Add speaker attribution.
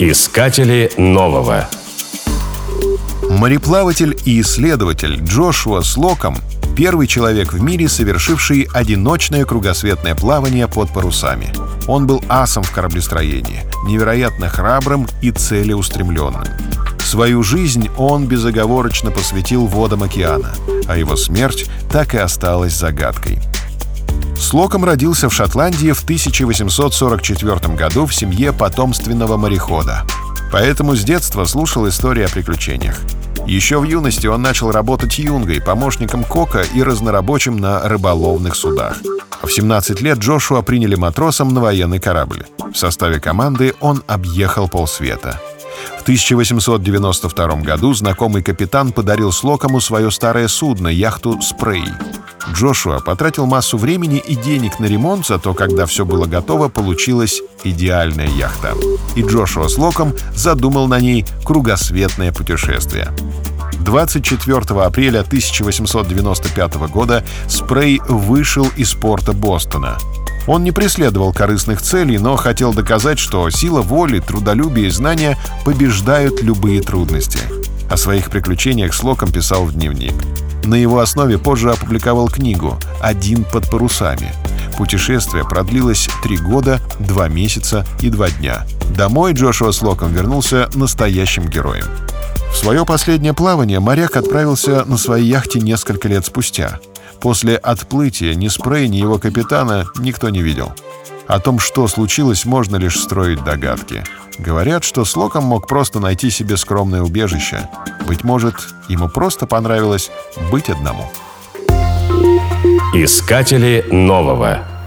Speaker 1: Искатели нового.
Speaker 2: Мореплаватель и исследователь Джошуа Слоком – первый человек в мире, совершивший одиночное кругосветное плавание под парусами. Он был асом в кораблестроении, невероятно храбрым и целеустремленным. Свою жизнь он безоговорочно посвятил водам океана, а его смерть так и осталась загадкой. Слоком родился в Шотландии в 1844 году в семье потомственного морехода. Поэтому с детства слушал истории о приключениях. Еще в юности он начал работать юнгой, помощником кока и разнорабочим на рыболовных судах. В 17 лет Джошуа приняли матросом на военный корабль. В составе команды он объехал полсвета. В 1892 году знакомый капитан подарил Слокому свое старое судно, яхту «Спрей». Джошуа потратил массу времени и денег на ремонт, зато когда все было готово, получилась идеальная яхта. И Джошуа с Локом задумал на ней кругосветное путешествие. 24 апреля 1895 года Спрей вышел из порта Бостона. Он не преследовал корыстных целей, но хотел доказать, что сила воли, трудолюбие и знания побеждают любые трудности. О своих приключениях Слоком писал в дневник. На его основе позже опубликовал книгу «Один под парусами». Путешествие продлилось три года, два месяца и два дня. Домой Джошуа Слоком вернулся настоящим героем. В свое последнее плавание моряк отправился на своей яхте несколько лет спустя. После отплытия ни Спрей, ни его капитана никто не видел. О том, что случилось, можно лишь строить догадки. Говорят, что Слоком мог просто найти себе скромное убежище. Быть может, ему просто понравилось быть одному.
Speaker 1: Искатели нового.